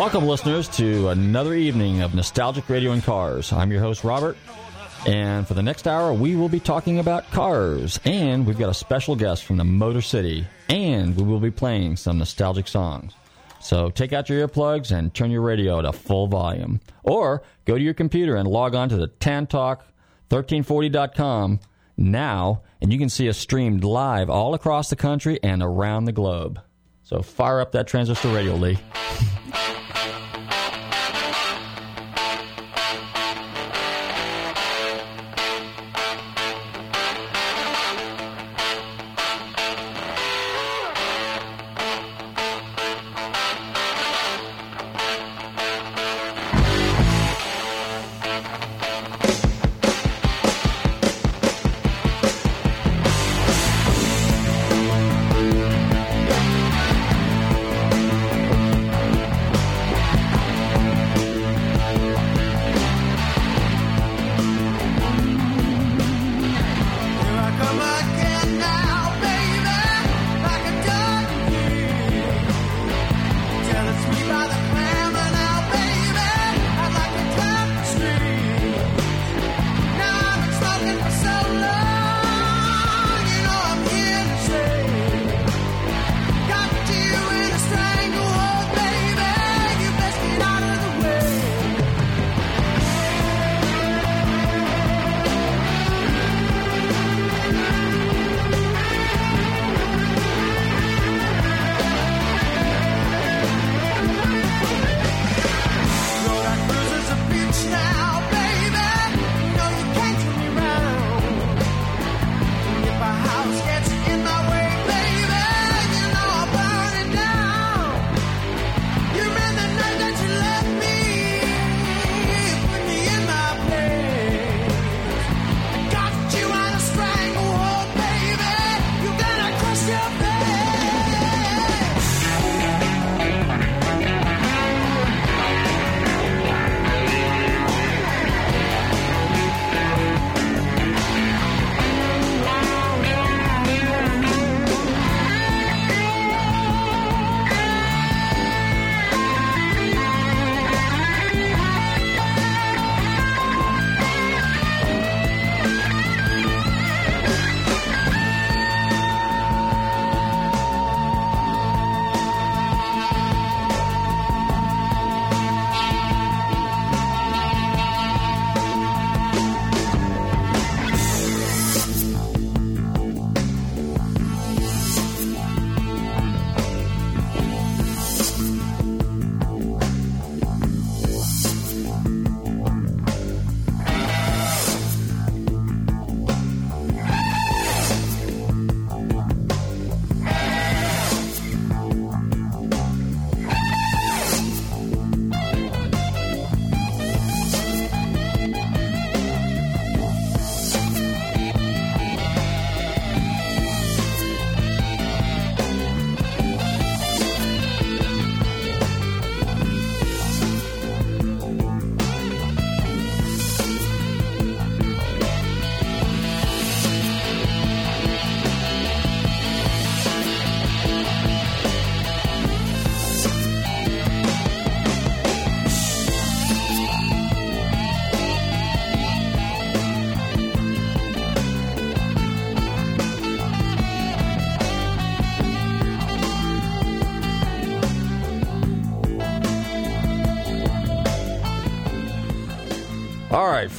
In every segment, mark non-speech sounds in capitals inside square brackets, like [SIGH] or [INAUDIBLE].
Welcome, listeners, to another evening of Nostalgic Radio and Cars. I'm your host, Robert, and for the next hour, we will be talking about cars, and we've got a special guest from the Motor City, and we will be playing some nostalgic songs. So take out your earplugs and turn your radio to full volume. Or go to your computer and log on to the tantalk1340.com now, and you can see us streamed live all across the country and around the globe. So fire up that transistor radio, Lee. [LAUGHS]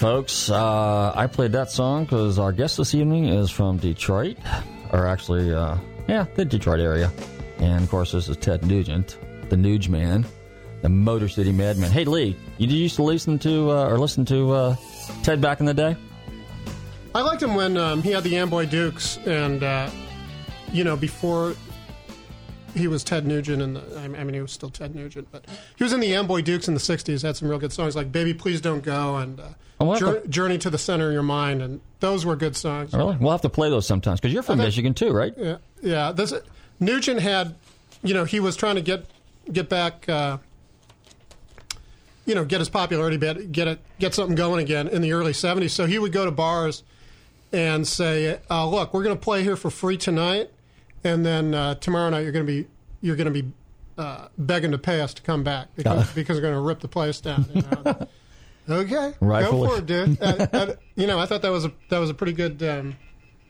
folks. Uh, I played that song because our guest this evening is from Detroit, or actually, uh, yeah, the Detroit area. And of course, this is Ted Nugent, the Nuge Man, the Motor City Madman. Hey, Lee, you used to listen to uh, or listen to uh, Ted back in the day? I liked him when um, he had the Amboy Dukes, and uh, you know, before he was Ted Nugent, and I mean, he was still Ted Nugent, but he was in the Amboy Dukes in the '60s. Had some real good songs like "Baby Please Don't Go" and uh, Oh, Jour- "Journey to the Center of Your Mind," and those were good songs. Really? We'll have to play those sometimes because you're from think- Michigan too, right? Yeah, yeah. This Nugent had, you know, he was trying to get get back, uh, you know, get his popularity, back, get it, get something going again in the early '70s. So he would go to bars and say, uh, "Look, we're going to play here for free tonight, and then uh, tomorrow night you're going to be you're going to be uh, begging to pay us to come back because because we're going to rip the place down. You know? [LAUGHS] okay, Rightfully. go for it, dude. Uh, uh, you know, I thought that was a that was a pretty good um,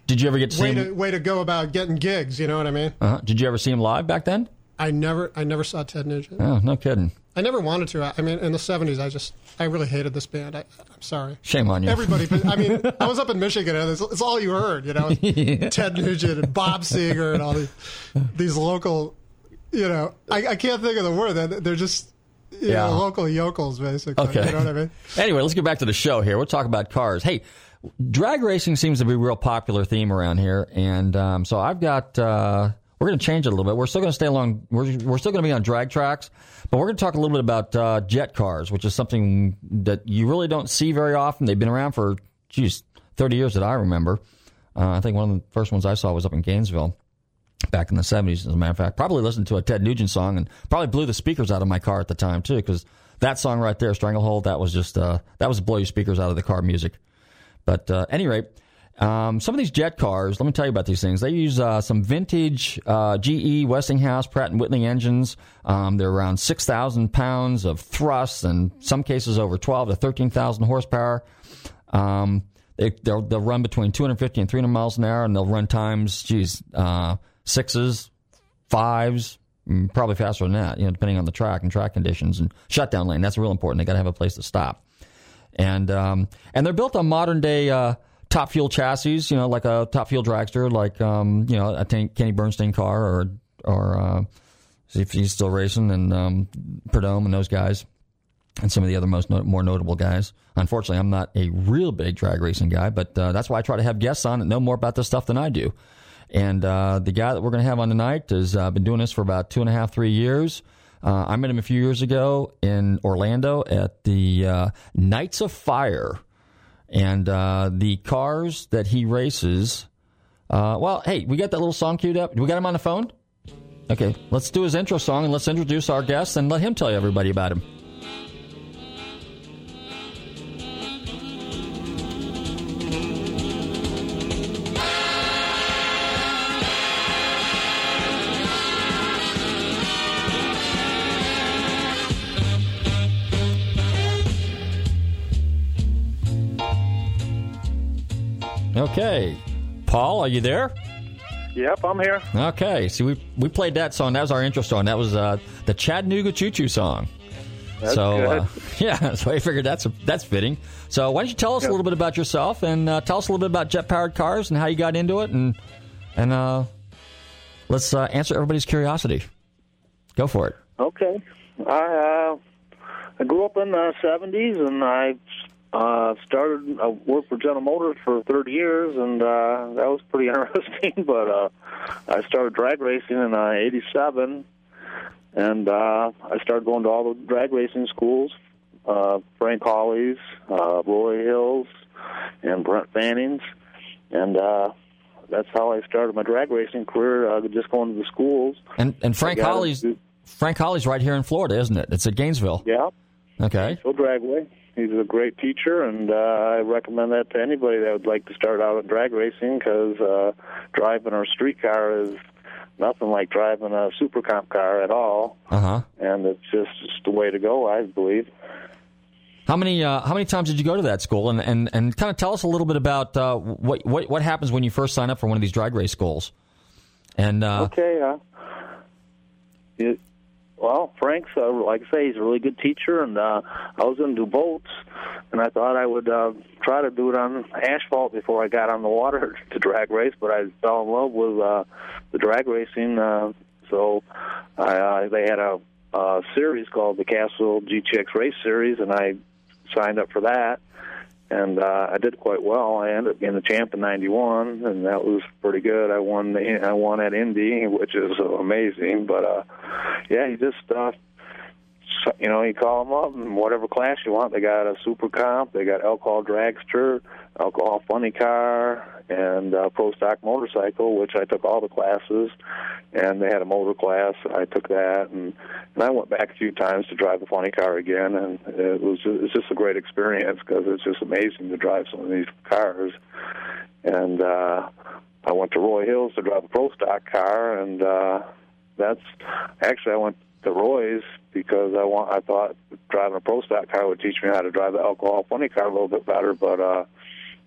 Did you ever get to see way to way to go about getting gigs. You know what I mean? uh Did you ever see him live back then? I never I never saw Ted Nugent. Oh, no kidding. I never wanted to. I I mean, in the '70s, I just I really hated this band. I, I'm sorry. Shame on you. Everybody, but I mean, I was up in Michigan, and it's, it's all you heard, you know, [LAUGHS] Ted Nugent and Bob Seger and all these these local, you know, I, I can't think of the word. They're, they're just you Yeah. know, local yokels, basically. Okay. You know what I mean? Anyway, let's get back to the show here. We'll talk about cars. Hey, drag racing seems to be a real popular theme around here, and um, so I've got. Uh, we're going to change it a little bit. We're still going to stay along. We're, we're still going to be on drag tracks, but we're going to talk a little bit about uh, jet cars, which is something that you really don't see very often. They've been around for, geez, 30 years that I remember. Uh, I think one of the first ones I saw was up in Gainesville back in the 70s, as a matter of fact. Probably listened to a Ted Nugent song and probably blew the speakers out of my car at the time, too, because that song right there, Stranglehold, that was just, uh, that was blow your speakers out of the car music. But uh, any rate, um, some of these jet cars, let me tell you about these things. They use uh, some vintage uh, GE, Westinghouse, Pratt and Whitney engines. Um, they're around 6,000 pounds of thrust, and some cases over 12 to 13,000 horsepower. Um, they, they'll, they'll run between 250 and 300 miles an hour, and they'll run times, geez, uh, sixes, fives, mm, probably faster than that, you know, depending on the track and track conditions and shutdown lane. That's real important. They got to have a place to stop and um, and they're built on modern day uh, top fuel chassis. You know, like a top fuel dragster, like um, you know a Kenny Bernstein car, or or uh, if he's still racing, and um, Prudhomme and those guys, and some of the other most no- more notable guys. Unfortunately, I'm not a real big drag racing guy, but uh, that's why I try to have guests on that know more about this stuff than I do. And uh, the guy that we're going to have on tonight has uh, been doing this for about two and a half, three years. Uh, I met him a few years ago in Orlando at the uh, Nights of Fire, and uh, the cars that he races. Uh, well, hey, we got that little song queued up. We got him on the phone? Okay, let's do his intro song and let's introduce our guest and let him tell you everybody about him. Okay, Paul, are you there? Yep, I'm here. Okay, see, we we played that song. That was our intro song. That was uh, the Chattanooga Choo Choo song. That's so good. Uh, [LAUGHS] yeah, so I figured that's that's fitting. So why don't you tell us a little bit about yourself and uh, tell us a little bit about jet powered cars and how you got into it and and uh, let's uh, answer everybody's curiosity. Go for it. Okay. I uh, I grew up in the '70s, and I uh, started. I worked for General Motors for 30 years, and uh, that was pretty [LAUGHS] interesting. But uh, I started drag racing in uh, '87, and uh, I started going to all the drag racing schools. Uh, Frank Hawley's, uh, Roy Hills, and Brent Fanning's, and uh, that's how I started my drag racing career. Uh, just going to the schools. And and Frank Hawley's Frank Hawley's right here in Florida, isn't it? It's at Gainesville. Yeah. Okay. Phil Dragway. He's a great teacher, and uh, I recommend that to anybody that would like to start out at drag racing because uh, driving a street car is nothing like driving a super comp car at all, Uh huh. and it's just, just the way to go, I believe. How many uh, how many times did you go to that school? And and, and kind of tell us a little bit about uh, what what what happens when you first sign up for one of these drag race schools. And uh, Okay. Uh, it, well, Frank's, uh, like I say, he's a really good teacher, and uh, I was going to do boats, and I thought I would uh, try to do it on asphalt before I got on the water [LAUGHS] to drag race, but I fell in love with uh, the drag racing. Uh, so I, uh, they had a, a series called the Castrol GTX Race Series, and I signed up for that and uh, I did quite well. I ended up being the champ in '91, and that was pretty good. I won. The, I won at Indy, which is amazing. But uh, yeah, you just uh, you know you call them up and whatever class you want. They got a super comp, they got alcohol dragster, alcohol funny car, and uh, pro stock motorcycle, which I took all the classes. And they had a motor class. I took that, and, and I went back a few times to drive the funny car again, and it was just, it's just a great experience because it's just amazing to drive some of these cars. And uh, I went to Roy Hills to drive a pro stock car, and uh, that's actually I went to Roy's because I want I thought driving a pro stock car would teach me how to drive the alcohol funny car a little bit better, but uh,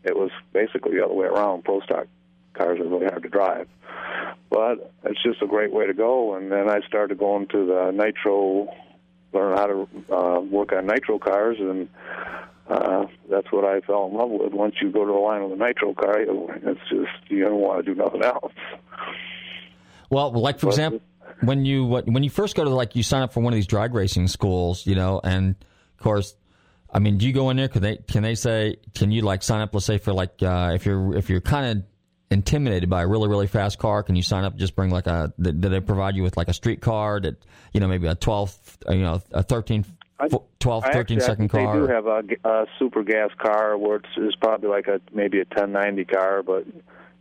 it was basically the other way around. Pro stock cars are really hard to drive, but it's just a great way to go. And then I started going to the nitro, learn how to uh, work on nitro cars, and uh, that's what I fell in love with. Once you go to the line with a nitro car, it's just you don't want to do nothing else. Well, like for example, when you when you first go to like you sign up for one of these drag racing schools, you know, and of course, I mean, do you go in there? Can they can they say can you like sign up? Let's say for like uh, if you're if you're kind of intimidated by a really really fast car, can you sign up? Just bring like a do they provide you with like a street car that you know maybe a twelve you know a thirteen 12, 13 actually, second car. They do have a, a super gas car where it's, it's probably like a maybe a 1090 car, but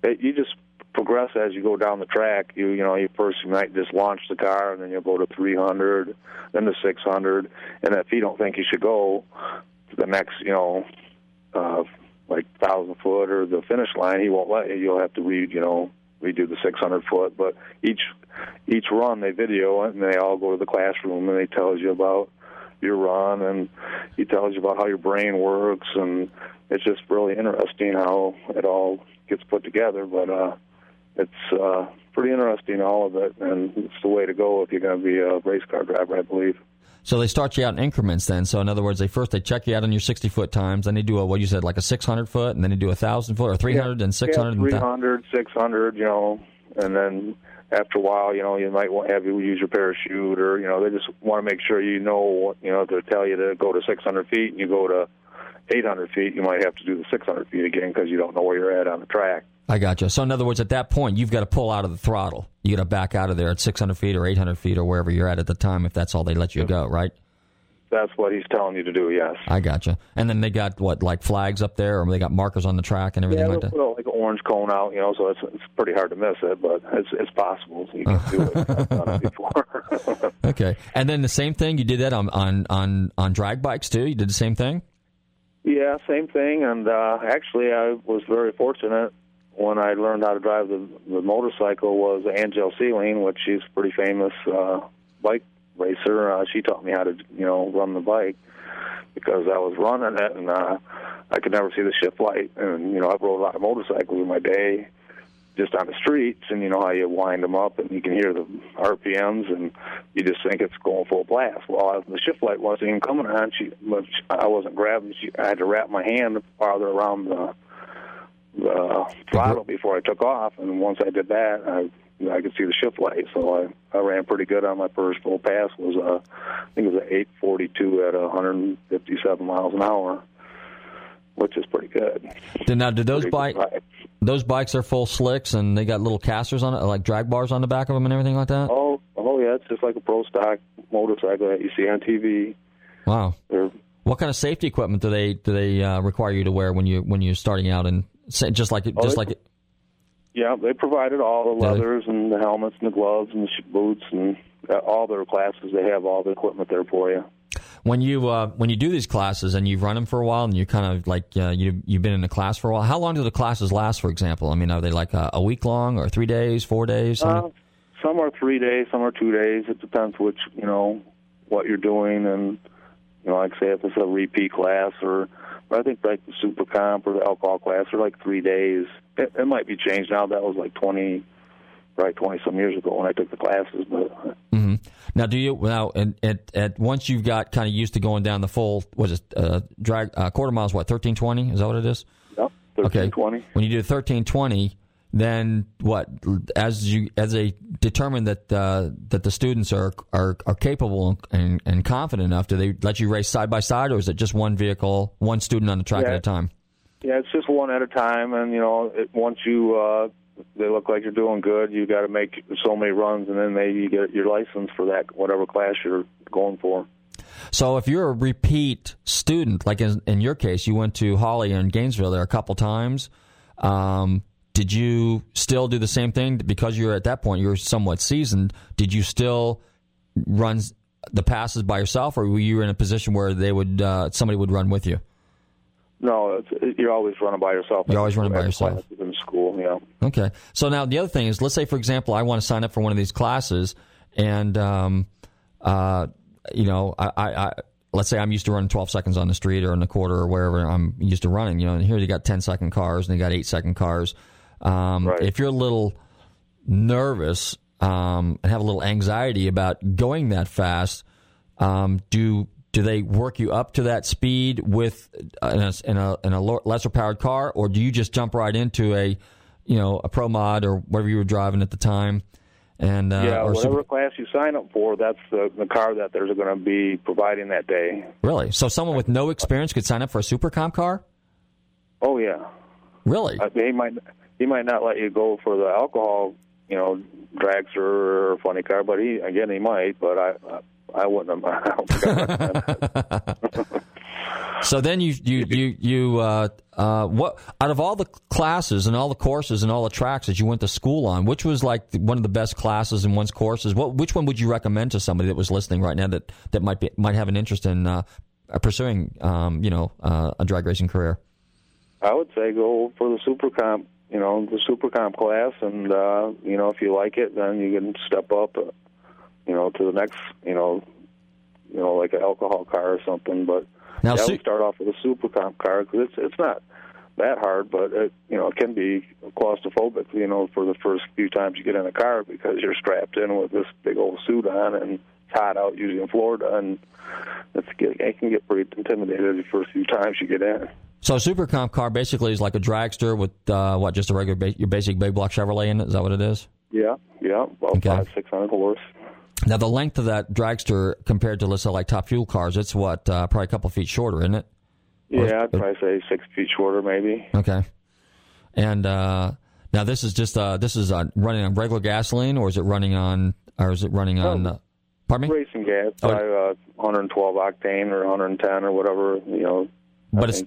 it, you just progress as you go down the track. You you know, you first you might just launch the car, and then you'll go to 300, then to 600, and if you don't think you should go to the next, you know, uh, like thousand foot or the finish line, he won't let you. You'll have to read, you know, redo the 600 foot. But each each run they video it, and they all go to the classroom, and they tells you about your run, and he tells you about how your brain works, and it's just really interesting how it all gets put together. But uh, it's uh, pretty interesting, all of it, and it's the way to go if you're going to be a race car driver, I believe. So they start you out in increments then. So in other words, they first they check you out on your 60 foot times, then they do a what you said like a 600 foot, and then they do a thousand foot or 300 yeah, and 600. Yeah, 300, 600, you know, and then after a while, you know, you might want to have you use your parachute, or you know, they just want to make sure you know, you know, to tell you to go to 600 feet, and you go to 800 feet, you might have to do the 600 feet again because you don't know where you're at on the track. I got you. So in other words, at that point, you've got to pull out of the throttle. You got to back out of there at 600 feet or 800 feet or wherever you're at at the time, if that's all they let you go, right? That's what he's telling you to do. Yes. I got you. And then they got what, like flags up there, or they got markers on the track and everything yeah, like that. Put like an orange cone out, you know, so it's it's pretty hard to miss it, but it's it's possible. So you can do it. [LAUGHS] I've done it before. [LAUGHS] okay. And then the same thing. You did that on on on on drag bikes too. You did the same thing. Yeah, same thing. And uh, actually, I was very fortunate when I learned how to drive the, the motorcycle was Angelle Seeling, which she's a pretty famous uh, bike racer. Uh, she taught me how to, you know, run the bike because I was running it and uh, I could never see the shift light. And you know, I've rode a lot of motorcycles in my day, just on the streets, and you know how you wind them up and you can hear the RPMs, and you just think it's going full blast. Well, the shift light wasn't even coming on. She, I wasn't grabbing. She, I had to wrap my hand farther around the the throttle before I took off, and once I did that, I I could see the shift light. So I I ran pretty good on my first full pass. Was uh, I think it was an 842 at 157 miles an hour, which is pretty good. Now, did those bike those bikes are full slicks and they got little casters on it, like drag bars on the back of them and everything like that? Oh, oh yeah, it's just like a pro stock motorcycle that you see on TV. Wow. They're, what kind of safety equipment do they do they uh, require you to wear when you when you're starting out and just like it, oh, just they, like it? Yeah, they provided all the leathers and the helmets and the gloves and the boots and uh, all their classes. They have all the equipment there for you when you uh, when you do these classes and you've run them for a while and you kind of like uh, you you've been in a class for a while, how long do the classes last? For example, I mean, are they like a, a week long or three days, four days? Uh, some are three days, some are two days. It depends which you know what you're doing and you know, like say if it's a repeat class or, but I think like the super comp or the alcohol class are like three days. It, it might be changed now. That was like 20, Right, twenty some years ago when I took the classes. But mm-hmm. now, do you now and at, at once you've got kind of used to going down the full was it uh, drag uh, quarter miles? What thirteen twenty is that what it is? Yep, thirteen twenty. Okay. When you do thirteen twenty, then what? As you as they determine that uh, that the students are are, are capable and, and confident enough, do they let you race side by side, or is it just one vehicle, one student on the track yeah. at a time? Yeah, it's just one at a time, and you know, it, once you uh, they look like you're doing good. You got to make so many runs and then maybe you get your license for that whatever class you're going for. So if you're a repeat student like in, in your case you went to Hawley and Gainesville there a couple times um, did you still do the same thing? Because you're at that point you're somewhat seasoned did you still run the passes by yourself or were you in a position where they would uh, somebody would run with you? No you're always running by yourself. You're always running by yourself school yeah okay so now the other thing is let's say for example i want to sign up for one of these classes and um, uh, you know, I, I, I let's say I'm used to running 12 seconds on the street or in the quarter or wherever I'm used to running, you know, and here you got 10 second cars and you got eight second cars. Um, Right. If you're a little nervous um, and have a little anxiety about going that fast, um, do do they work you up to that speed with uh, in a, in a in a lesser powered car, or do you just jump right into a you know a pro mod or whatever you were driving at the time? And uh, yeah, or whatever super- class you sign up for, that's the, the car that they're going to be providing that day. really, so someone with no experience could sign up for a super comp car. Oh yeah, Really? Mean, he might he might not let you go for the alcohol, you know, dragster or funny car, but he again he might, but I I, I wouldn't have. I don't think I'd recommend it. So then you you [LAUGHS] you you uh, uh, what out of all the classes and all the courses and all the tracks that you went to school on, which was like one of the best classes and one's courses? What which one would you recommend to somebody that was listening right now that that might be might have an interest in uh, pursuing um, you know uh, a drag racing career? I would say go for the super comp, you know, the super comp class, and uh, you know if you like it, then you can step up, uh, you know, to the next, you know, you know, like an alcohol car or something. But Now, yeah, su- we start off with a super comp car because it's it's not that hard, but it you know it can be claustrophobic, you know, for the first few times you get in a car because you're strapped in with this big old suit on and it's hot out usually in Florida and it's it can get pretty intimidating the first few times you get in. So a super comp car basically is like a dragster with uh, what just a regular ba- your basic big block Chevrolet in it. Is that what it is? Yeah, yeah, about Okay. five six hundred horse. Now the length of that dragster compared to let's say like top fuel cars, it's what uh, probably a couple feet shorter, isn't it? Yeah, I'd probably say six feet shorter, maybe. Okay. And uh, now this is just uh, this is uh, running on regular gasoline, or is it running on, or is it running on? Uh, pardon me. Racing gas, Oh. probably uh, 112 octane or 110 or whatever. You know, I But it's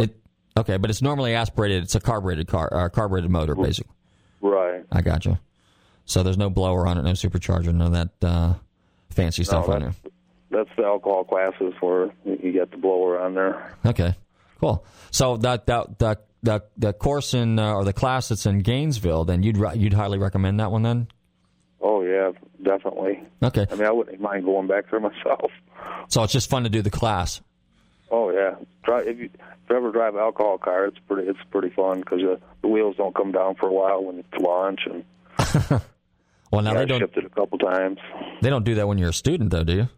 it okay, but it's normally aspirated. It's a carbureted car, uh, carbureted motor, basically. right. I got you. So there's no blower on it, no supercharger, none of that uh, fancy stuff on there. that's, the alcohol classes where you get the blower on there. Okay, cool. So that that that the the course in uh, or the class that's in Gainesville, then you'd you'd highly recommend that one then. Oh yeah, definitely. Okay, I mean, I wouldn't mind going back there [LAUGHS] myself. so it's just fun to do the class. Oh yeah, Try, if you if you ever drive an alcohol car, it's pretty it's pretty fun because uh, the wheels don't come down for a while when it's launch, and [LAUGHS] Well, now I they don't it a couple times. they don't do that when you're a student though, do you?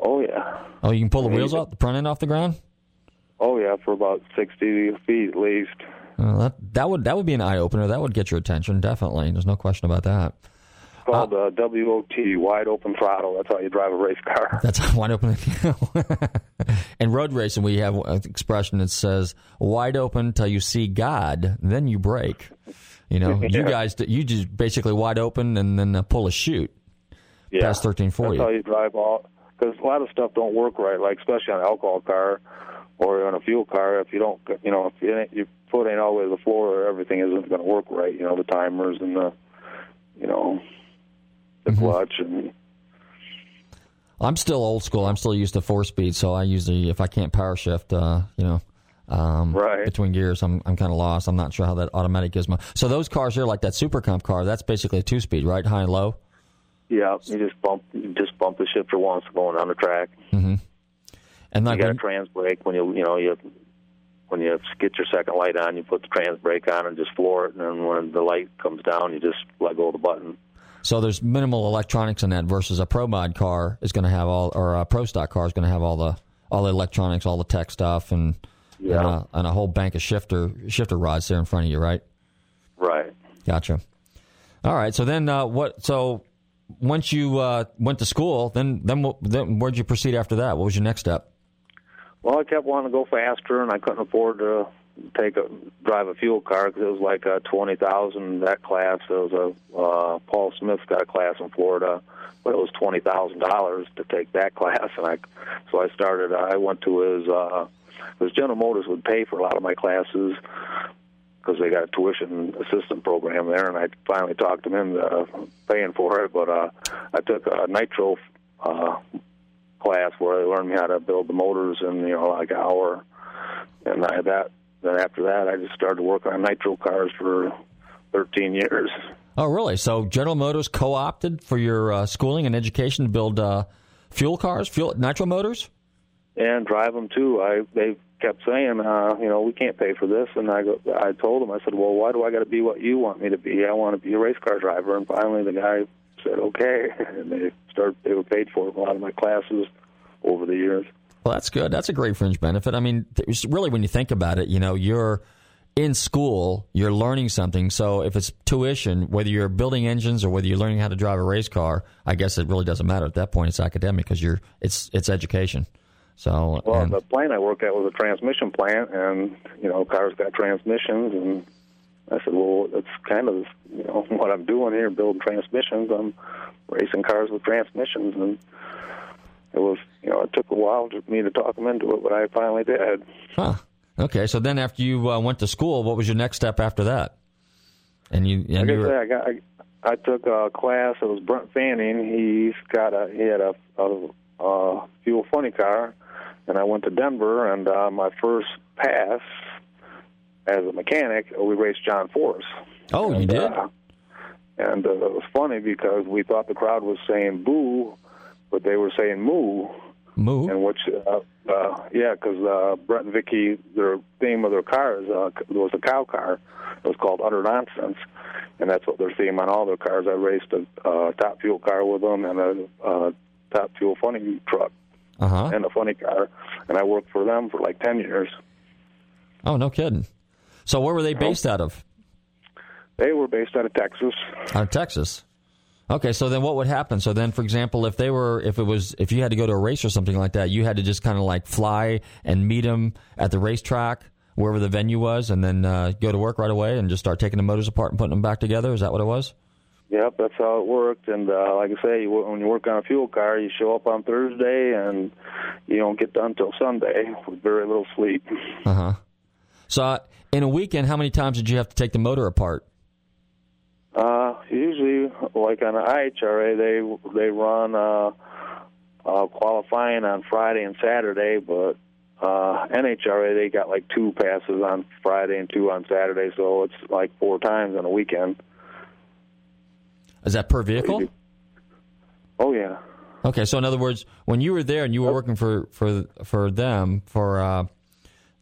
Oh yeah, Oh, you can pull the wheels off the front end off the ground. oh yeah, for about sixty feet at least. Well, that that would that would be an eye opener. That would get your attention, definitely. There's no question about that. called uh, WOT, wide open throttle. That's how you drive a race car. [LAUGHS] That's wide open. [LAUGHS] In road racing, we have an expression that says "wide open till you see God, then you brake." You know, you guys, you just basically wide open and then uh, pull a chute. Yeah, Past 1340. That's how you drive all. Because a lot of stuff don't work right, like especially on an alcohol car or on a fuel car. If you don't, you know, if you your foot ain't all the way to the floor, everything isn't going to work right. You know, the timers and the, you know, the Mm-hmm. clutch and I'm still old school. I'm still used to four speed, so I usually, if I can't power shift, uh, you know, um, Right. between gears, I'm I'm kind of lost. I'm not sure how that automatic gizmo. So those cars here, like that Super Comp car, that's basically a two speed, right? High and low. yeah, you just bump, you just bump the shifter once going on the track. And You like got a when- trans brake when you, you know, you. When you get your second light on, you put the trans brake on and just floor it, and then when the light comes down, you just let go of the button. So there's minimal electronics in that versus a pro mod car is going to have all, or a pro stock car is going to have all the all the electronics, all the tech stuff, and Yeah. and, a, and a whole bank of shifter shifter rods there in front of you, right? Right. Gotcha. All right. So then, uh, what? So once you uh, went to school, then then then where'd you proceed after that? What was your next step? Well, I kept wanting to go faster, and I couldn't afford to take a drive a fuel car because it was like uh, twenty thousand that class. It was a uh, Paul Smith's got a class in Florida, but it was twenty thousand dollars to take that [LAUGHS] class, and I so I started. I went to his uh, his General Motors would pay for a lot of my classes because they got a tuition assistant program there, and I finally talked them into uh, paying for it. But uh, I took a nitro. Uh, class where they learned me how to build the motors in you know like an hour, and I that then after that I just started working on nitro cars for 13 years. Oh, really? So General Motors co-opted for your uh, schooling and education to build uh, fuel cars, fuel nitro motors, and drive them too. I they kept saying, uh, you know, we can't pay for this, and I go, I told them, I said, well, why do I got to be what you want me to be? I want to be a race car driver. And finally, the guy said, okay, [LAUGHS] and they started. They were paid for a lot of my classes over the years. Well, that's good. That's a great fringe benefit. I mean, really, when you think about it, you know, you're in school, you're learning something. So if it's tuition, whether you're building engines or whether you're learning how to drive a race car, I guess it really doesn't matter at that point. It's academic because you're it's it's education. So well, and, the plant I worked at was a transmission plant, and you know, cars got transmissions, and I said, well, that's kind of you know [LAUGHS] what I'm doing here, building transmissions. I'm racing cars with transmissions, and it was you know it took a while for me to talk them into it, but I finally did. Huh. Okay. So then, after you uh, went to school, what was your next step after that? And you, and like you I, say, I got. I, I took a class. It was Brent Fanning. He's got a. He had a, a, a fuel funny car, and I went to Denver. And uh, my first pass as a mechanic, we raced John Force. Oh, and, you did. Uh, and uh, it was funny because we thought the crowd was saying "boo," but they were saying "moo." Moo. And which, uh, uh, yeah, because uh, Brett and Vicky, their theme of their car is uh, was a cow car. It was called Udder Nonsense, and that's what their theme on all their cars. I raced a uh, top fuel car with them and a uh, top fuel funny truck Uh-huh. and a funny car, and I worked for them for like ten years. Oh, no kidding. So where were they based out of? They were based out of Texas. Out of Texas. Okay, so then what would happen? So then, for example, if they were, if it was, if you had to go to a race or something like that, you had to just kind of like fly and meet them at the racetrack, wherever the venue was, and then uh, go to work right away and just start taking the motors apart and putting them back together. Is that what it was? Yep, that's how it worked. And uh, like I say, you, when you work on a fuel car, you show up on Thursday and you don't get done till Sunday with very little sleep. Uh huh. So uh, in a weekend, how many times did you have to take the motor apart? Uh, usually, like on the IHRA, they they run uh, uh, qualifying on Friday and Saturday, but uh, NHRA they got like two passes on Friday and two on Saturday, so it's like four times on a weekend. Is that per vehicle? Oh yeah. Okay, so in other words, when you were there and you were working for for for them for uh,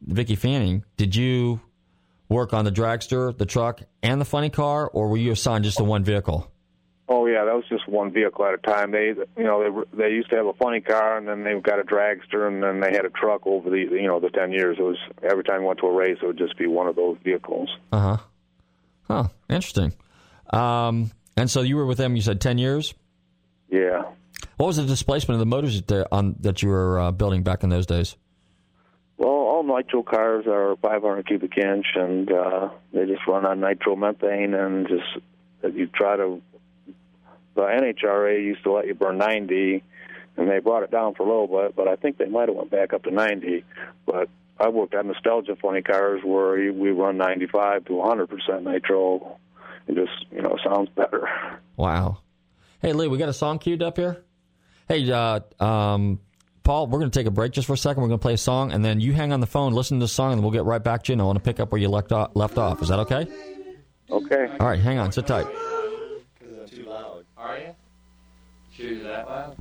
Vicky Fanning, did you work on the dragster, the truck, and the funny car, or were you assigned just to one vehicle? Oh yeah, that was just one vehicle at a time. They, you know, they they used to have a funny car, and then they got a dragster, and then they had a truck over the, you know, the ten years. It was every time we went to a race, it would just be one of those vehicles. Uh huh. Huh. Interesting. Um, and so you were with them. You said ten years. Yeah. What was the displacement of the motors that, on, that you were uh, building back in those days? Well, all nitro cars are 500 cubic inch, and uh, they just run on nitromethane, and just if you try to, the NHRA used to let you burn 90, and they brought it down for a little bit, but I think they might have went back up to 90. But I worked on nostalgia funny cars where we run 95 to 100 percent nitro. It just you know sounds better. Wow. Hey Lee, we got a song queued up here. Hey, uh, um, Paul, we're going to take a break just for a second. We're going to play a song, and then you hang on the phone, listen to the song, and we'll get right back to you. And I want to pick up where you left off. Left off. Is that okay? Okay. All right, hang on. Sit tight. Because I'm too loud. Are you? Sure you're that loud?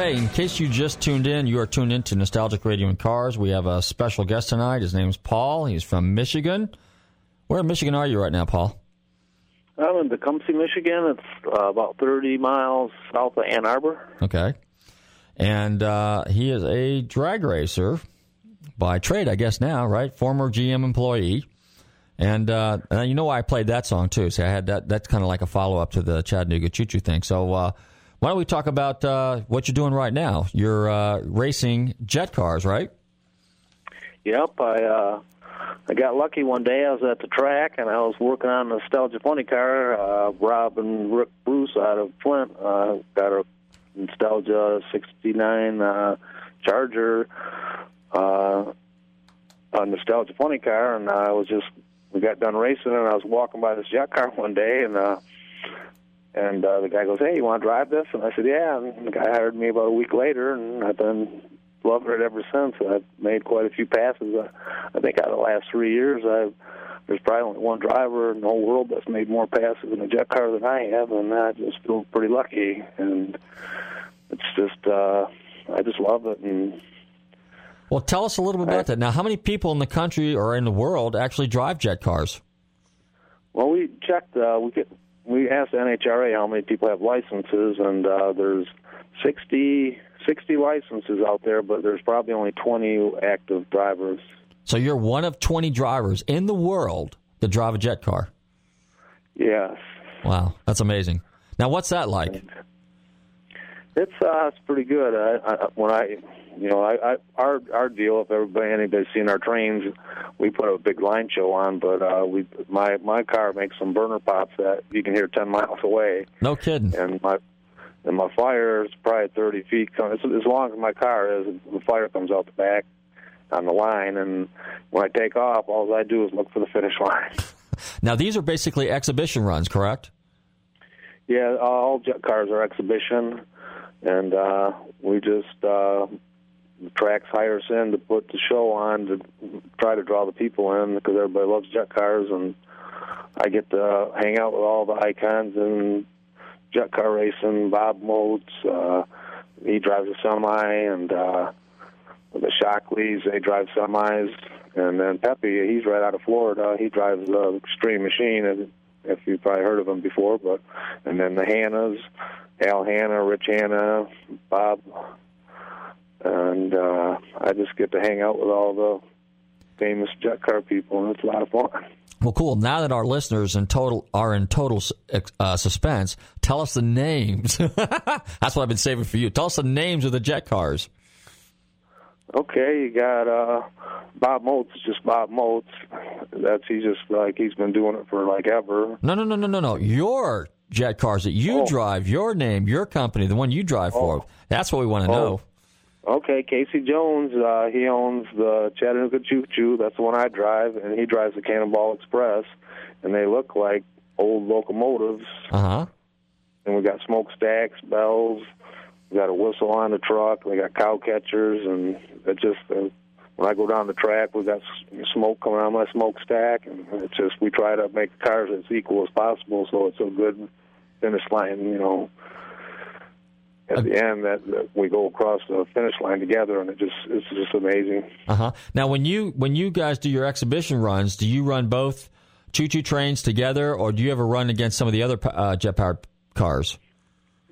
Okay, in case you just tuned in, you are tuned in to Nostalgic Radio and Cars. We have a special guest tonight. His name is Paul. He's from Michigan. Where in Michigan are you right now, Paul? I'm in Tecumseh, Michigan. It's uh, about 30 miles south of Ann Arbor. Okay. And uh, he is a drag racer by trade, I guess now, right? Former GM employee. And, uh, and you know why I played that song too? See, I had that. That's kind of like a follow up to the Chattanooga Choo Choo thing. So uh, why don't we talk about uh, what you're doing right now? You're uh, racing jet cars, right? Yep, I uh, I got lucky one day. I was at the track and I was working on a nostalgia funny car. Uh, Rob and Rick Bruce out of Flint uh, got a nostalgia '69 uh, Charger, uh, a nostalgia funny car, and I was just we got done racing and I was walking by this jet car [LAUGHS] one day and. uh and uh, the guy goes, "Hey, you want to drive this?" And I said, "Yeah." And the guy hired me about a week later, and I've been loving it ever since. I've made quite a few passes. Uh, I think out of the last three years, I've there's probably only one driver in the whole world that's made more passes in a jet car than I have, and I just feel pretty lucky. And it's just, uh, I just love it. And well, tell us a little bit about that. Now, how many people in the country or in the world actually drive jet cars? Well, we checked. Uh, we get we asked NHRA how many people have licenses, and uh, there's 60, 60 licenses out there, but there's probably only 20 active drivers. So you're one of 20 drivers in the world that drive a jet car? Yes. Wow, that's amazing. Now, what's that like? It's uh, it's pretty good. I, I, when I, you know, I, I our our deal. If everybody anybody's seen our trains, we put a big line show on. But uh, we my my car makes some burner pops that you can hear ten miles away. No kidding. And my and my fire is probably thirty feet. As, as long as my car is, the fire comes out the back on the line. And when I take off, all I do is look for the finish line. [LAUGHS] now these are basically exhibition runs, correct? Yeah, all jet cars are exhibition and uh, we just uh, the tracks hire us in to put the show on to try to draw the people in because everybody loves jet cars, and I get to hang out with all the icons and jet car racing. Bob Motz, uh, he drives a semi, and uh, the Shockleys they drive semis, and then Pepe, he's right out of Florida. He drives the Extreme Machine, if you've probably heard of him before, but and then the Hannas Al Hanna, Rich Hanna, Bob, and uh, I just get to hang out with all the famous jet car people, and it's a lot of fun. Well, cool. Now that our listeners in total are in total uh, suspense, tell us the names. [LAUGHS] That's what I've been saving for you. Tell us the names of the jet cars. Okay, you got uh, Bob Motz, just Bob Motz. That's he's just like he's been doing it for like ever. No, no, no, no, no, no. Your jet cars that you oh. drive, your name, your company, the one you drive oh. for. That's what we want to oh. know. Okay, Casey Jones, uh, he owns the Chattanooga Choo Choo. That's the one I drive, and he drives the Cannonball Express, and they look like old locomotives. Uh huh. And we got smokestacks, bells. We got a whistle on the truck. We got cow catchers, and it just uh, when I go down the track, we got smoke coming out of my smokestack, and it's just we try to make the cars as equal as possible, so it's a good finish line, you know, at the end that, that, we go across the finish line together, and it just it's just amazing. Uh huh. Now, when you when you guys do your exhibition runs, do you run both choo choo trains together, or do you ever run against some of the other uh, jet powered cars?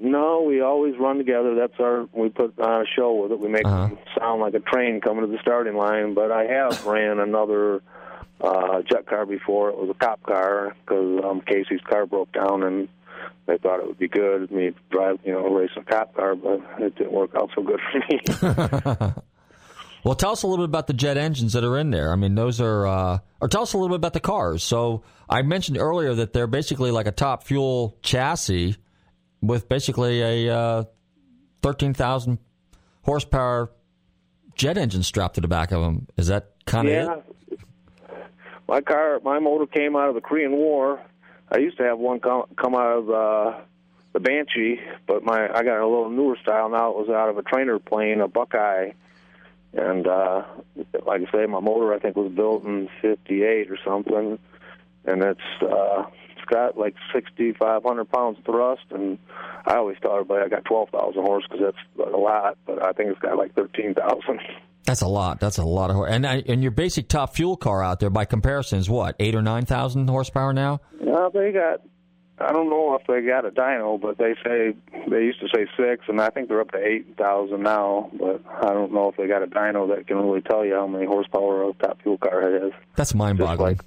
No, we always run together. That's our we put on a show with it. We make uh-huh. them sound like a train coming to the starting line. But I have [LAUGHS] ran another uh, jet car before. It was a cop car because um, Casey's car broke down and they thought it would be good me drive, you know, race a cop car, but it didn't work out so good for me. [LAUGHS] well, tell us a little bit about the jet engines that are in there. I mean, those are, uh, or tell us a little bit about the cars. So I mentioned earlier that they're basically like a top fuel chassis with basically a uh, 13,000 horsepower jet engine strapped to the back of them. Is that kind of yeah. it? My car, my motor came out of the Korean War I used to have one come come out of uh, the Banshee, but my I got a little newer style now. It was out of a trainer plane, a Buckeye, and uh, like I say, my motor I think was built in '58 or something, and it's uh, it's got like 6,500 pounds thrust, and I always tell everybody I got 12,000 horse because that's a lot, but I think it's got like 13,000. That's a lot. That's a lot of horse. And I- and your basic top fuel car out there, by comparison, is what eight or nine thousand horsepower now. Yeah, they got. I don't know if they got a dyno, but they say they used to say six, and I think they're up to eight thousand now. But I don't know if they got a dyno that can really tell you how many horsepower a top fuel car has. That's mind-boggling. like-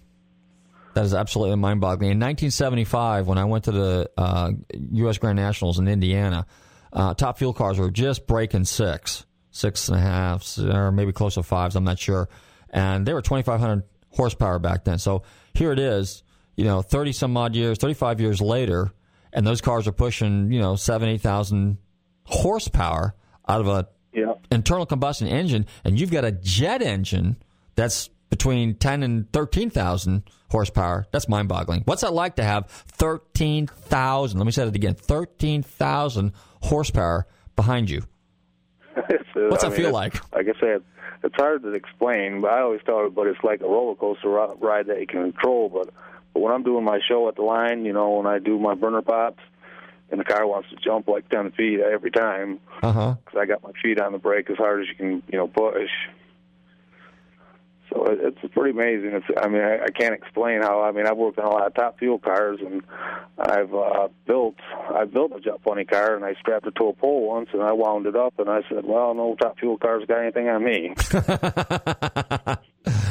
that is absolutely mind-boggling. In 1975, when I went to the uh, U.S. Grand Nationals in Indiana, uh, top fuel cars were just breaking six, six and a half, or maybe close to fives. I'm not sure, and they were 2,500 horsepower back then. So here it is, you know, 30 some odd years, 35 years later, and those cars are pushing, you know, seven, eight thousand horsepower out of a Yeah. internal combustion engine, and you've got a jet engine that's between 10 and 13,000 horsepower. That's mind boggling. What's that like to have 13,000? Let me say it again 13,000 horsepower behind you. Uh, What's I that mean, feel like? Like I said, it's hard to explain, but I always tell everybody it's like a roller coaster ride that you can control. But, but when I'm doing my show at the line, you know, when I do my burner pops, and the car wants to jump like 10 feet every time, because I got my feet on the brake as hard as you can, you know, push. So it, it's pretty amazing. It's, I mean, I, I can't explain how. I mean, I've worked on a lot of top fuel cars, and I've uh, built, I built a jet funny car, and I strapped it to a pole once, and I wound it up, and I said, "Well, no top fuel car's got anything on me." [LAUGHS]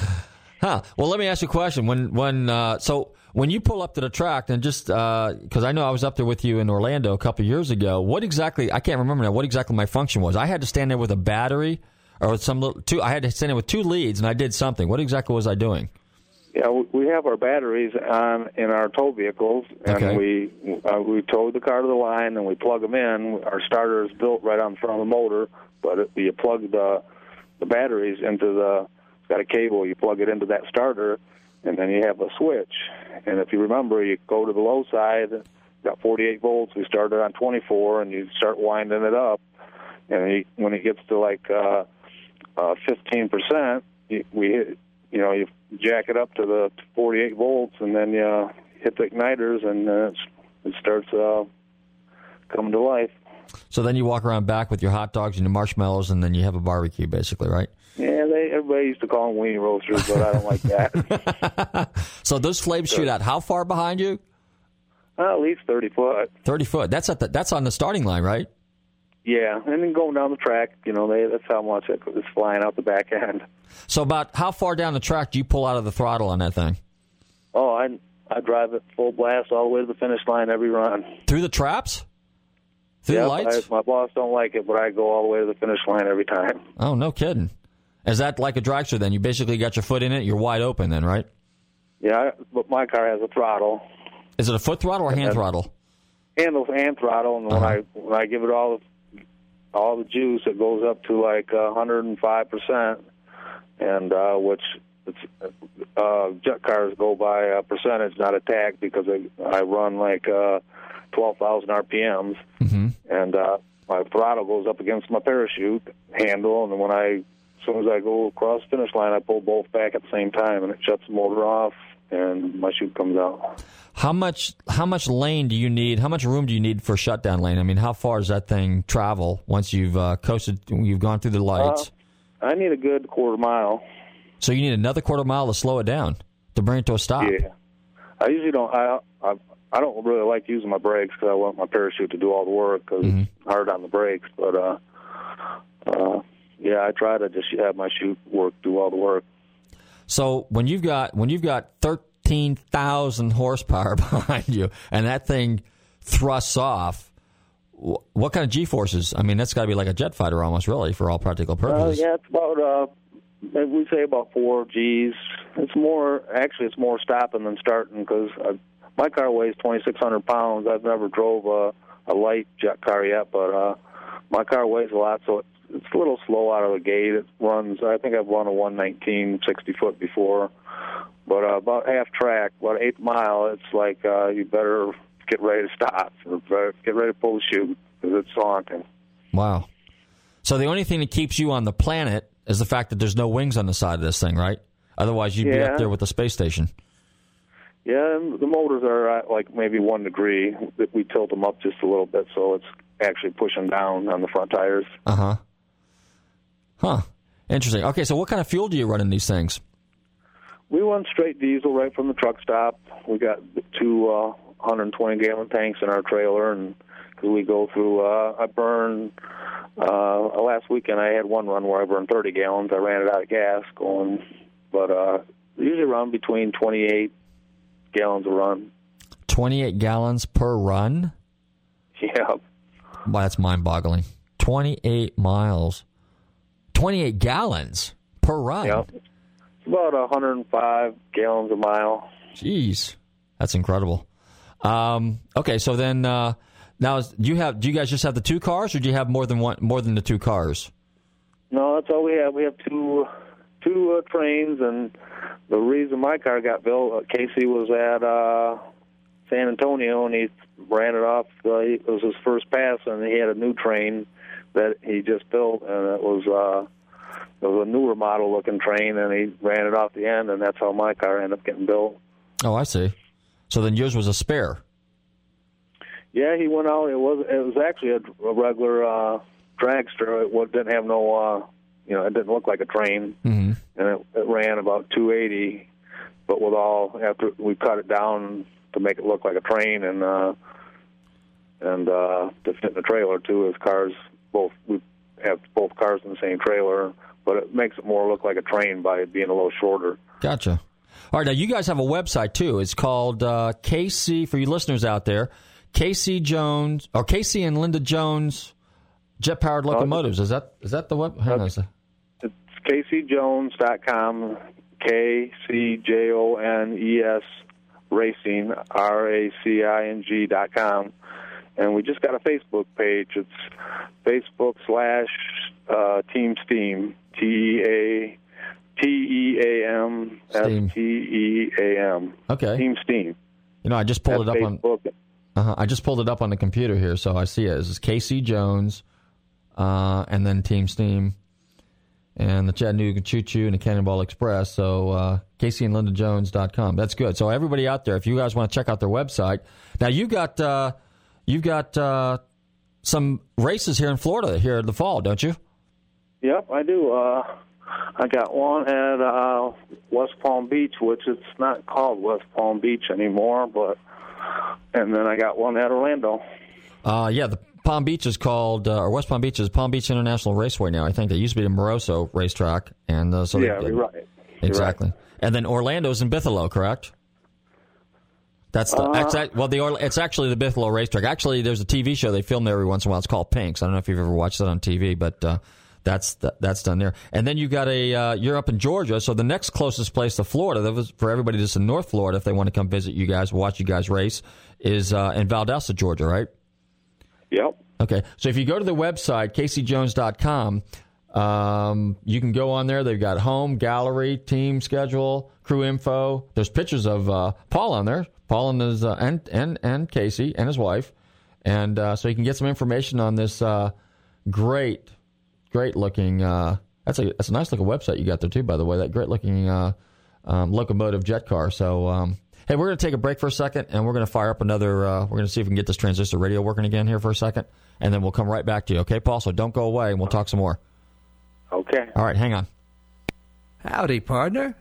Huh. Well, let me ask you a question. When when uh, so when you pull up to the track and just because I know I was up there with you in Orlando a couple years ago. What exactly? I can't remember now. What exactly my function was? I had to stand there with a battery or some little two. I had to send there with two leads, and I did something. What exactly was I doing? Yeah, we- we have our batteries on in our tow vehicles, and Okay. we uh, we tow the car to the line, and we plug them in. Our starter is built right on the front of the motor, but it, you plug the the batteries into the. It's got a cable. You plug it into that starter, and then you have a switch. And if you remember, you go to the low side. Got 48 volts. We started on 24, and you start winding it up. And you, when it gets to like uh, uh, 15%, we hit, you know, you jack it up to the 48 volts, and then you hit the igniters, and uh, it's, it starts uh, coming to life. So then you walk around back with your hot dogs and your marshmallows, and then you have a barbecue, basically, right? Yeah, they everybody used to call them weenie roasters, but I don't like that. [LAUGHS] So those flames shoot out how far behind you? Uh, at least 30 foot. Thirty foot. That's at the, that's on the starting line, right? Yeah, and then going down the track, you know, they, that's how much it is flying out the back end. So about how far down the track do you pull out of the throttle on that thing? Oh, I I drive it full blast all the way to the finish line every run. Through the traps? Through Yep, the lights? I, my boss don't like it, but I go all the way to the finish line every time. Oh, no kidding. Is that like a dragster then? You basically got your foot in it, you're wide open then, right? Yeah, but my car has a throttle. Is it a foot throttle or a hand throttle? handle and throttle, and when Uh-huh. I when I give it all all the juice, it goes up to like a 105 percent, and uh, which it's, uh, jet cars go by a percentage, not a tag, because I, I run like uh, 12,000 RPMs, Mm-hmm. and uh, my throttle goes up against my parachute handle, and when I as soon as I go across the finish line, I pull both back at the same time, and it shuts the motor off, and my chute comes out. How much how much lane do you need? How much room do you need for shutdown lane? I mean, how far does that thing travel once you've uh, coasted? You've gone through the lights. I need a good quarter mile. so you need another quarter mile to slow it down to bring it to a stop. Yeah, I usually don't. I I, I don't really like using my brakes because I want my parachute to do all the work because Mm-hmm. it's hard on the brakes. But uh, uh, yeah, I try to just have my chute work do all the work. So when you've got when you've got thirteen thousand horsepower [LAUGHS] behind you, and that thing thrusts off, what kind of g forces? I mean, that's got to be like a jet fighter almost, really, for all practical Uh, purposes. yeah, it's about uh, we say about four G's. It's more actually, it's more stopping than starting because uh, my car weighs twenty six hundred pounds. I've never drove a, a light jet car yet, but uh, my car weighs a lot, so it's, a little slow out of the gate. It runs. I think I've run a one nineteen sixty foot before, but uh, about half track, about eighth mile, it's like uh, you better get ready to stop or better get ready to pull the chute because it's haunting. Wow. So the only thing that keeps you on the planet is the fact that there's no wings on the side of this thing, right? Otherwise, you'd be up there with the space station. Yeah, and the motors are at like maybe one degree. We tilt them up just a little bit, so it's actually pushing down on the front tires. Uh huh. Huh. Interesting. Okay, so what kind of fuel do you run in these things? We run straight diesel right from the truck stop. We got two uh, 120 gallon tanks in our trailer, and cause we go through. Uh, I burn. Uh, last weekend I had one run where I burned 30 gallons. I ran it out of gas going, but uh, usually run between 28 gallons a run. 28 gallons per run? [LAUGHS] Yeah. Wow, that's mind boggling. 28 miles. 28 gallons per run. Yeah. It's about 105 gallons a mile. Jeez. That's incredible. Um, okay, so then uh, now do you have do you guys just have the two cars or do you have more than one more than the two cars? No, that's all we have. We have two two uh, trains, and the reason my car got built, uh, Casey was at uh, San Antonio, and he ran it off. Uh, it was his first pass, and he had a new train that he just built, and it was uh, it was a newer model looking train, and he ran it off the end, and that's how my car ended up getting built. Oh, I see. So then yours was a spare. Yeah, he went out. It was it was actually a, a regular uh, dragster. It didn't have no, uh, you know, it didn't look like a train, Mm-hmm. and it, it ran about 280. But with all after we cut it down to make it look like a train, and uh, and uh, to fit in the trailer too. His cars both we have both cars in the same trailer, but it makes it more look like a train by it being a little shorter. Gotcha. All right, now you guys have a website too. It's called uh, KC for you listeners out there. KC Jones or KC and Linda Jones jet powered locomotives. Is that is that the web? Hang on a sec. It's KCJones.com, K C J O N E S Racing, R A C I N G dot com. And we just got a Facebook page. It's Facebook slash uh, Team Steam, T E A T E A M S T E A M. Okay. Team Steam. You know, I just pulled it up on. Facebook. Uh-huh, I just pulled it up on the computer here, so I see it. This is KC Jones, uh, and then Team Steam, and the Chattanooga Choo Choo and the Cannonball Express. So uh, KCandLindaJones.com. That's good. So everybody out there, if you guys want to check out their website, now you got uh, you've got uh, some races here in Florida here in the fall, don't you? Yep, I do. Uh, I got one at uh, West Palm Beach, which it's not called West Palm Beach anymore, but and then I got one at Orlando. Uh, yeah, the Palm Beach is called, uh, or West Palm Beach is Palm Beach International Raceway now. I think it used to be the Moroso racetrack, and uh, so yeah, you're right. Exactly. And then Orlando's in Bithlo, correct? That's the Uh, that's well the it's actually the Bithlo racetrack. Actually, there's a TV show they film there every once in a while. It's called Pinks. I don't know if you've ever watched that on TV, but uh, that's th- that's done there. And then you got a uh, you're up in Georgia, so the next closest place to Florida that was for everybody just in North Florida if they want to come visit you guys, watch you guys race, is uh, in Valdosta, Georgia, right? Yep. Okay. So if you go to the website, caseyjones.com, um, you can go on there. They've got home, gallery, team schedule, crew info. There's pictures of uh, Paul on there. Paul and his uh, and, and and Casey and his wife, and uh, so you can get some information on this uh, great, great looking. Uh, that's a that's a nice looking website you got there too. By the way, that great looking uh, um, locomotive jet car. So. Um, Hey, we're going to take a break for a second, and we're going to fire up another. We're going to see if we can get this transistor radio working again here for a second, and then we'll come right back to you. Okay, Paul? So don't go away, and we'll talk some more. Okay. All right, hang on. Howdy, partner.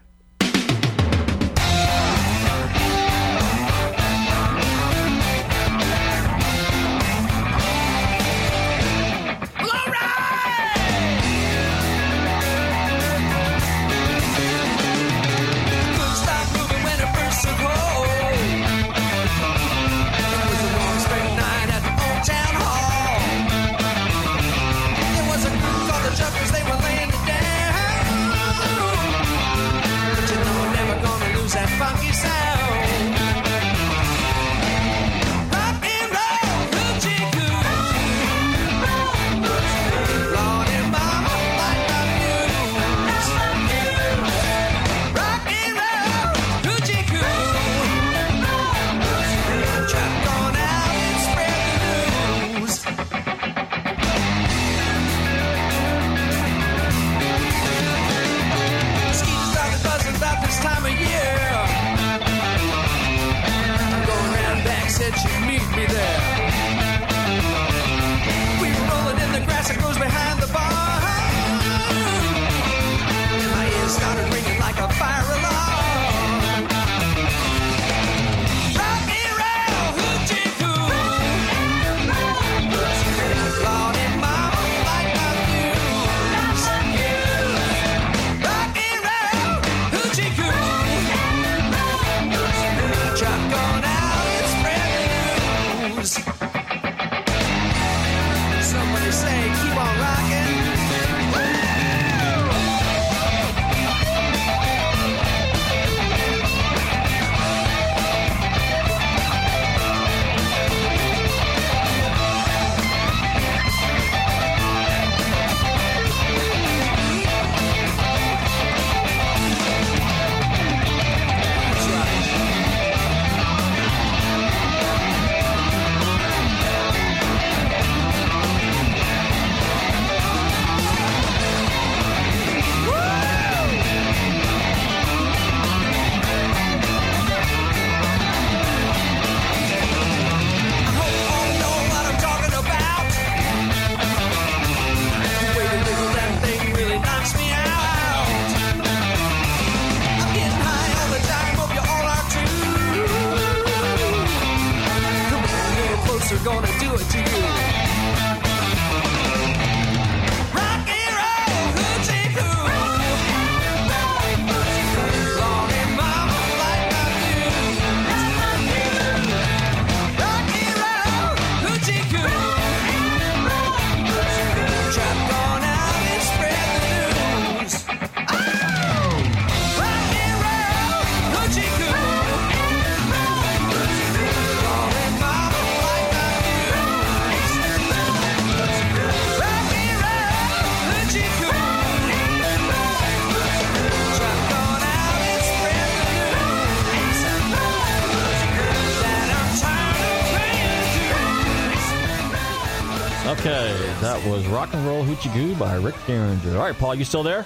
That was Rock and Roll Hoochie Koo by Rick Derringer. All right, Paul, you still there?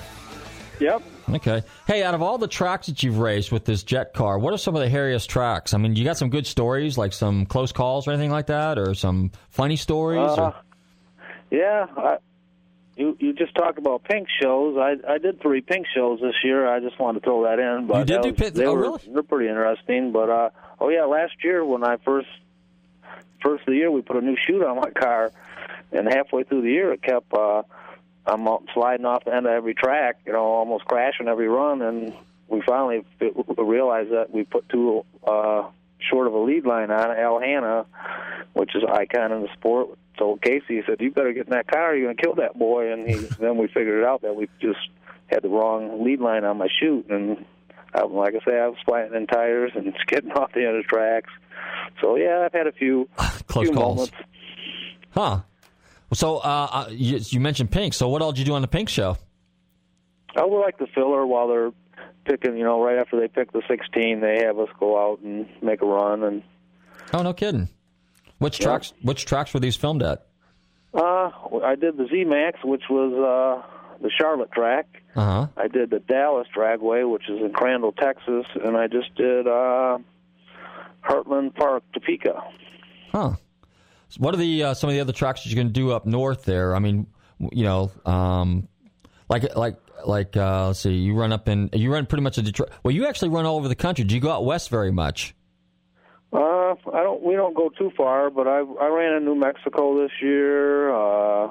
Yep. Okay. Hey, out of all the tracks that you've raced with this jet car, what are some of the hairiest tracks? I mean, you got some good stories, like some close calls or anything like that, or some funny stories? Uh, or... yeah, I, you you just talked about pink shows. I I did three pink shows this year. I just wanted to throw that in. But You did do pink- They oh, were, really? They're pretty interesting. But uh, oh yeah, last year when I first first of the year we put a new chute on my car, and halfway through the year it kept. uh I'm sliding off the end of every track, you know, almost crashing every run, and we finally realized that we put too uh, short of a lead line on. Al Hanna, which is an icon in the sport, told Casey, he said, "You better get in that car. You're going to kill that boy." And he, [LAUGHS] then we figured it out that we just had the wrong lead line on my chute, and I, like I say, I was flattening tires and [LAUGHS] skidding off the end of the tracks. So yeah, I've had a few [SIGHS] Close few calls. moments. Huh. So uh, uh, you, you mentioned Pink. So what all did you do on the Pink show? I would like the filler while they're picking. You know, right after they pick the 16, they have us go out and make a run. And Oh, no kidding. Which Yeah. tracks? Which tracks were these filmed at? uh, I did the Z Max, which was uh, the Charlotte track. Uh huh. I did the Dallas Dragway, which is in Crandall, Texas, and I just did uh, Heartland Park, Topeka. Huh. What are the uh, some of the other tracks that you're going to do up north there? I mean, you know, um, like like like uh, let's see, you run up in you run pretty much in Detroit. Well, you actually run all over the country. Do you go out west very much? Uh, I don't. We don't go too far, but I I ran in New Mexico this year, uh,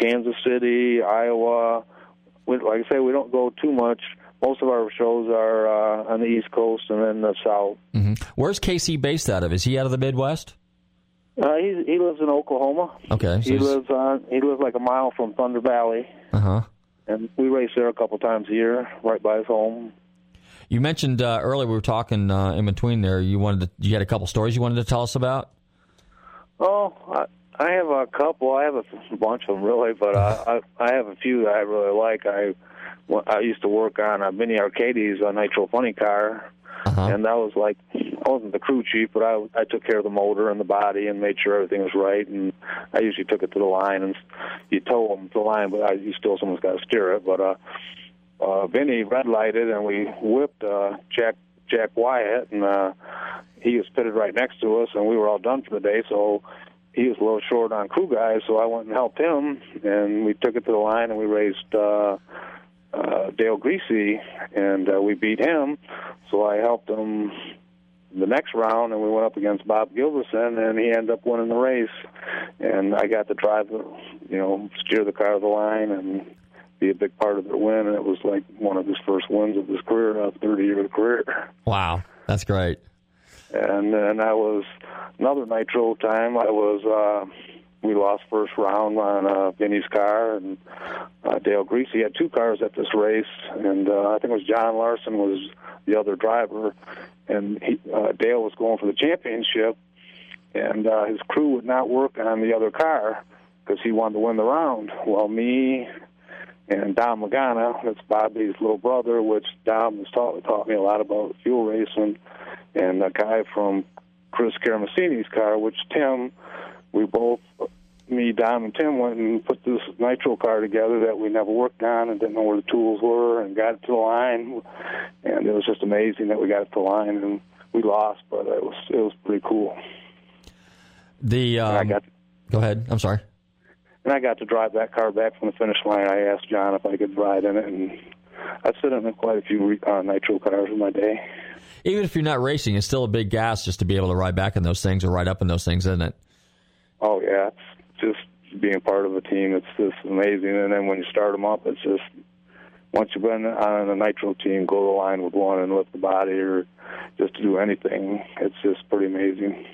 Kansas City, Iowa. We, like I say, we don't go too much. Most of our shows are uh, on the East Coast and then the South. hmm Where's KC based out of? Is he out of the Midwest? Uh, he he lives in Oklahoma. Okay. So He he's- lives on. He lives like a mile from Thunder Valley, uh huh. and we race there a couple times a year, right by his home. You mentioned uh, earlier we were talking uh, in between there. You wanted to, you had a couple stories you wanted to tell us about. Oh, I, I have a couple. I have a bunch of them really, but uh, [LAUGHS] I I have a few that I really like. I I used to work on a Vinny Articola's, a Nitro Funny car, Uh-huh. and that was like I wasn't the crew chief, but I I took care of the motor and the body and made sure everything was right. And I usually took it to the line and you tow them to the line, but I, you still someone's got to steer it. But uh, uh, Vinny red lighted and we whipped uh, Jack Jack Wyatt, and uh, he was pitted right next to us, and we were all done for the day. So he was a little short on crew guys, so I went and helped him, and we took it to the line, and we raised. uh, uh, Dale Creasy, and uh, we beat him. So I helped him the next round, and we went up against Bob Gilbertson, and he ended up winning the race. And I got to drive, the, you know, steer the car to the line and be a big part of their win. And it was like one of his first wins of his career, a 30-year career. Wow, that's great. And then I was another nitro time. I was uh, we lost first round on uh, Vinny's car, and uh, Dale Creasy had two cars at this race, and uh, I think it was John Larson was the other driver, and he, uh, Dale was going for the championship, and uh, his crew would not work on the other car because he wanted to win the round. Well, me and Dom Lagana, that's Bobby's little brother, which Dom has taught, taught me a lot about fuel racing, and a guy from Chris Karamesines's car, which Tim, we both, me, Dom, and Tim went and put this nitro car together that we never worked on and didn't know where the tools were and got it to the line, and it was just amazing that we got it to the line and we lost, but it was it was pretty cool. The um, I got go ahead. I'm sorry. and I got to drive that car back from the finish line. I asked John if I could ride in it, and I've sit in quite a few uh, nitro cars in my day. Even if you're not racing, it's still a big gas just to be able to ride back in those things or ride up in those things, isn't it? Oh yeah, it's just being part of a team. It's just amazing. And then when you start them up, it's just once you've been on a nitro team, go to the line with one and lift the body, or just to do anything. It's just pretty amazing.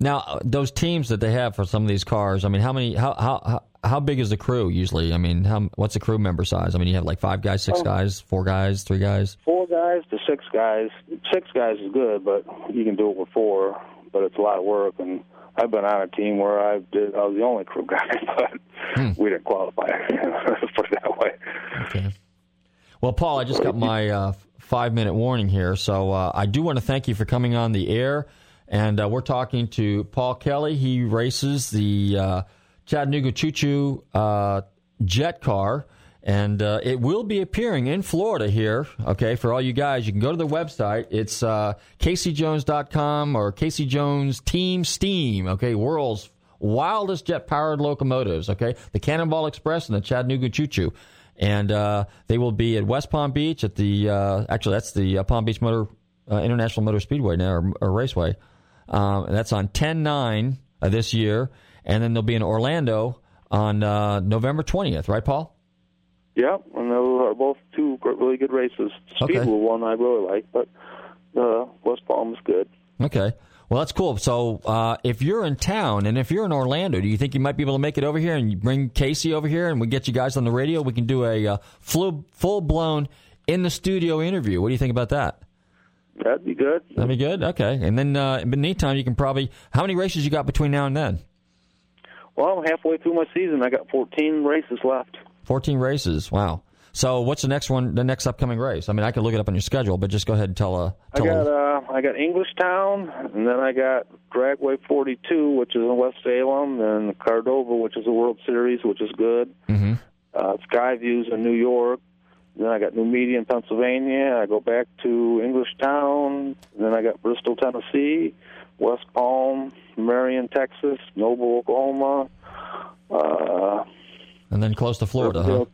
Now, uh, those teams that they have for some of these cars, I mean, how many, how how how, how big is the crew usually? I mean, how what's the crew member size? I mean, you have like five guys, six Oh. guys, four guys, three guys. Four guys to six guys. Six guys is good, but you can do it with four. But it's a lot of work, and I've been on a team where I did. I was the only crew guy, [LAUGHS] but we didn't qualify. [LAUGHS] It that way. Okay. Well, Paul, I just got my uh, five minute warning here, so uh, I do want to thank you for coming on the air. And uh, we're talking to Paul Kelly. He races the uh, Chattanooga Choo Choo uh, jet car, and uh, it will be appearing in Florida here. Okay, for all you guys, you can go to the website. It's uh, CaseyJones.com or Casey Jones Team Steam. Okay, world's wildest jet powered locomotives. Okay, the Cannonball Express and the Chattanooga Choo Choo and uh, they will be at West Palm Beach at the uh, actually that's the uh, Palm Beach Motor uh, International Motor Speedway now or, or Raceway. Um, and that's on 10-9 this year, and then they'll be in Orlando on uh, November twentieth, right, Paul? Yep, and those are both two really good races. Okay. Speedworld one I really like, but uh, West Palm is good. Okay. Well, that's cool. So, uh, if you're in town and if you're in Orlando, do you think you might be able to make it over here and you bring Casey over here and we get you guys on the radio? We can do a uh, full full blown in the studio interview. What do you think about that? That'd be good. That'd be good. Okay. And then uh, in the meantime, you can probably how many races you got between now and then? Well, I'm halfway through my season. I got 14 races left. Fourteen races. Wow. So, what's the next one? The next upcoming race? I mean, I could look it up on your schedule, but just go ahead and tell. Uh, I tell got uh, I got Englishtown, and then I got Dragway 42, which is in West Salem, and Cordova, which is a World Series, which is good. hmm Uh, Skyviews in New York. Then I got Numidia in Pennsylvania. I go back to Englishtown. Then I got Bristol, Tennessee, West Palm, Marion, Texas, Noble, Oklahoma, uh, and then close to Florida, huh? Irvindale,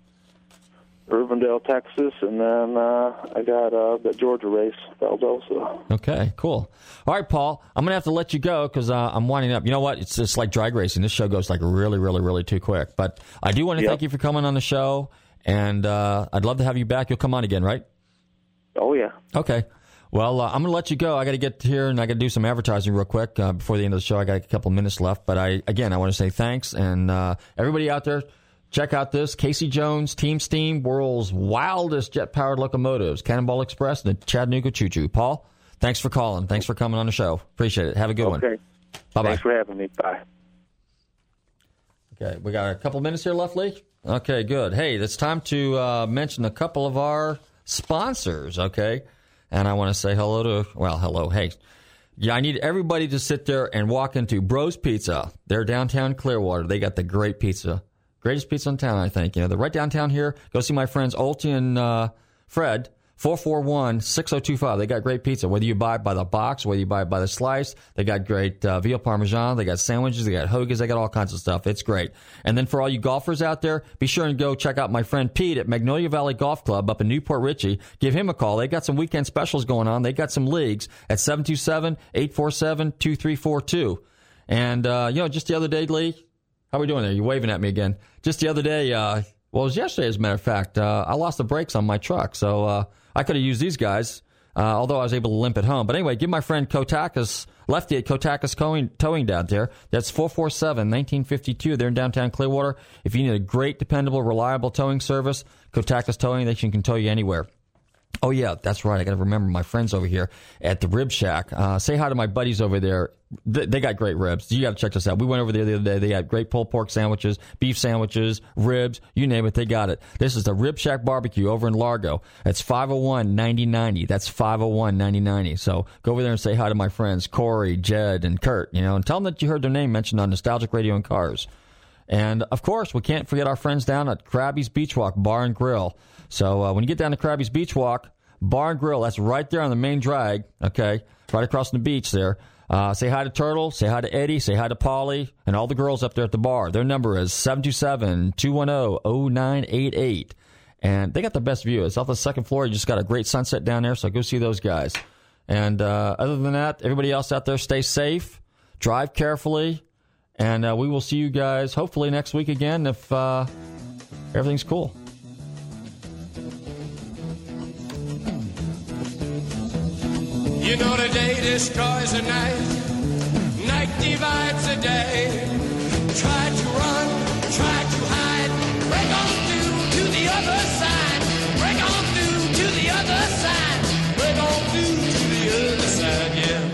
Irvindale, Texas, and then uh, I got uh, the Georgia race, Valdosta. Okay, cool. All right, Paul, I'm gonna have to let you go because uh, I'm winding up. You know what? It's just like drag racing. This show goes like really, really, really too quick. But I do want to Yep. thank you for coming on the show, and uh, I'd love to have you back. You'll come on again, right? Oh yeah. Okay. Well, uh, I'm going to let you go. I got to get here and I got to do some advertising real quick uh, before the end of the show. I got a couple minutes left, but I again I want to say thanks and uh, everybody out there. Check out this Casey Jones Team Steam, world's wildest jet powered locomotives, Cannonball Express, and the Chattanooga Choo Choo. Paul, thanks for calling. Thanks for coming on the show. Appreciate it. Have a good one. Okay. Bye bye. Thanks for having me. Bye. Okay, we got a couple minutes here left, Lee. Okay, good. Hey, it's time to uh, mention a couple of our sponsors. Okay, and I want to say hello to well, hello. Hey, yeah, I need everybody to sit there and walk into Bros Pizza. They're downtown Clearwater. They got the great pizza, greatest pizza in town. I think you know they're right downtown here. Go see my friends Olty and uh, Fred 441 6025. They got great pizza. Whether you buy it by the box, whether you buy it by the slice, they got great uh, veal parmesan. They got sandwiches. They got hoagies. They got all kinds of stuff. It's great. And then for all you golfers out there, be sure and go check out my friend Pete at Magnolia Valley Golf Club up in New Port Richey. Give him a call. They got some weekend specials going on. They got some leagues at 727 847 2342. And, uh, you know, just the other day, Lee, how we doing there? You're waving at me again. Just the other day, uh, well, it was yesterday, as a matter of fact. Uh, I lost the brakes on my truck, so uh, I could have used these guys, uh, although I was able to limp it home. But anyway, give my friend Kotakis, Lefty at Kotakis Towing, towing down there. That's 447 1952. They're in downtown Clearwater. If you need a great, dependable, reliable towing service, Kotakis Towing, they can tow you anywhere. Oh yeah, that's right. I got to remember my friends over here at the Rib Shack. Uh, say hi to my buddies over there. They, they got great ribs. You got to check this out. We went over there the other day. They had great pulled pork sandwiches, beef sandwiches, ribs, you name it. They got it. This is the Rib Shack Barbecue over in Largo. It's 501 9090. That's 501 9090. So go over there and say hi to my friends Corey, Jed, and Kurt. You know, and tell them that you heard their name mentioned on Nostalgic Radio and Cars. And of course, we can't forget our friends down at Krabby's Beach Walk Bar and Grill. So uh, when you get down to Krabby's Beach Walk Bar and Grill, that's right there on the main drag. Okay, right across the beach there. Uh, say hi to Turtle, say hi to Eddie, say hi to Polly, and all the girls up there at the bar. Their number is 727-210-0988. And they got the best view. It's off the second floor. You just got a great sunset down there, so go see those guys. And uh, other than that, everybody else out there, stay safe, drive carefully, and uh, we will see you guys hopefully next week again if uh, everything's cool. You know the day destroys the night, night divides the day. Try to run, try to hide, break on through to the other side, break on through to the other side, break on through to the other side, yeah.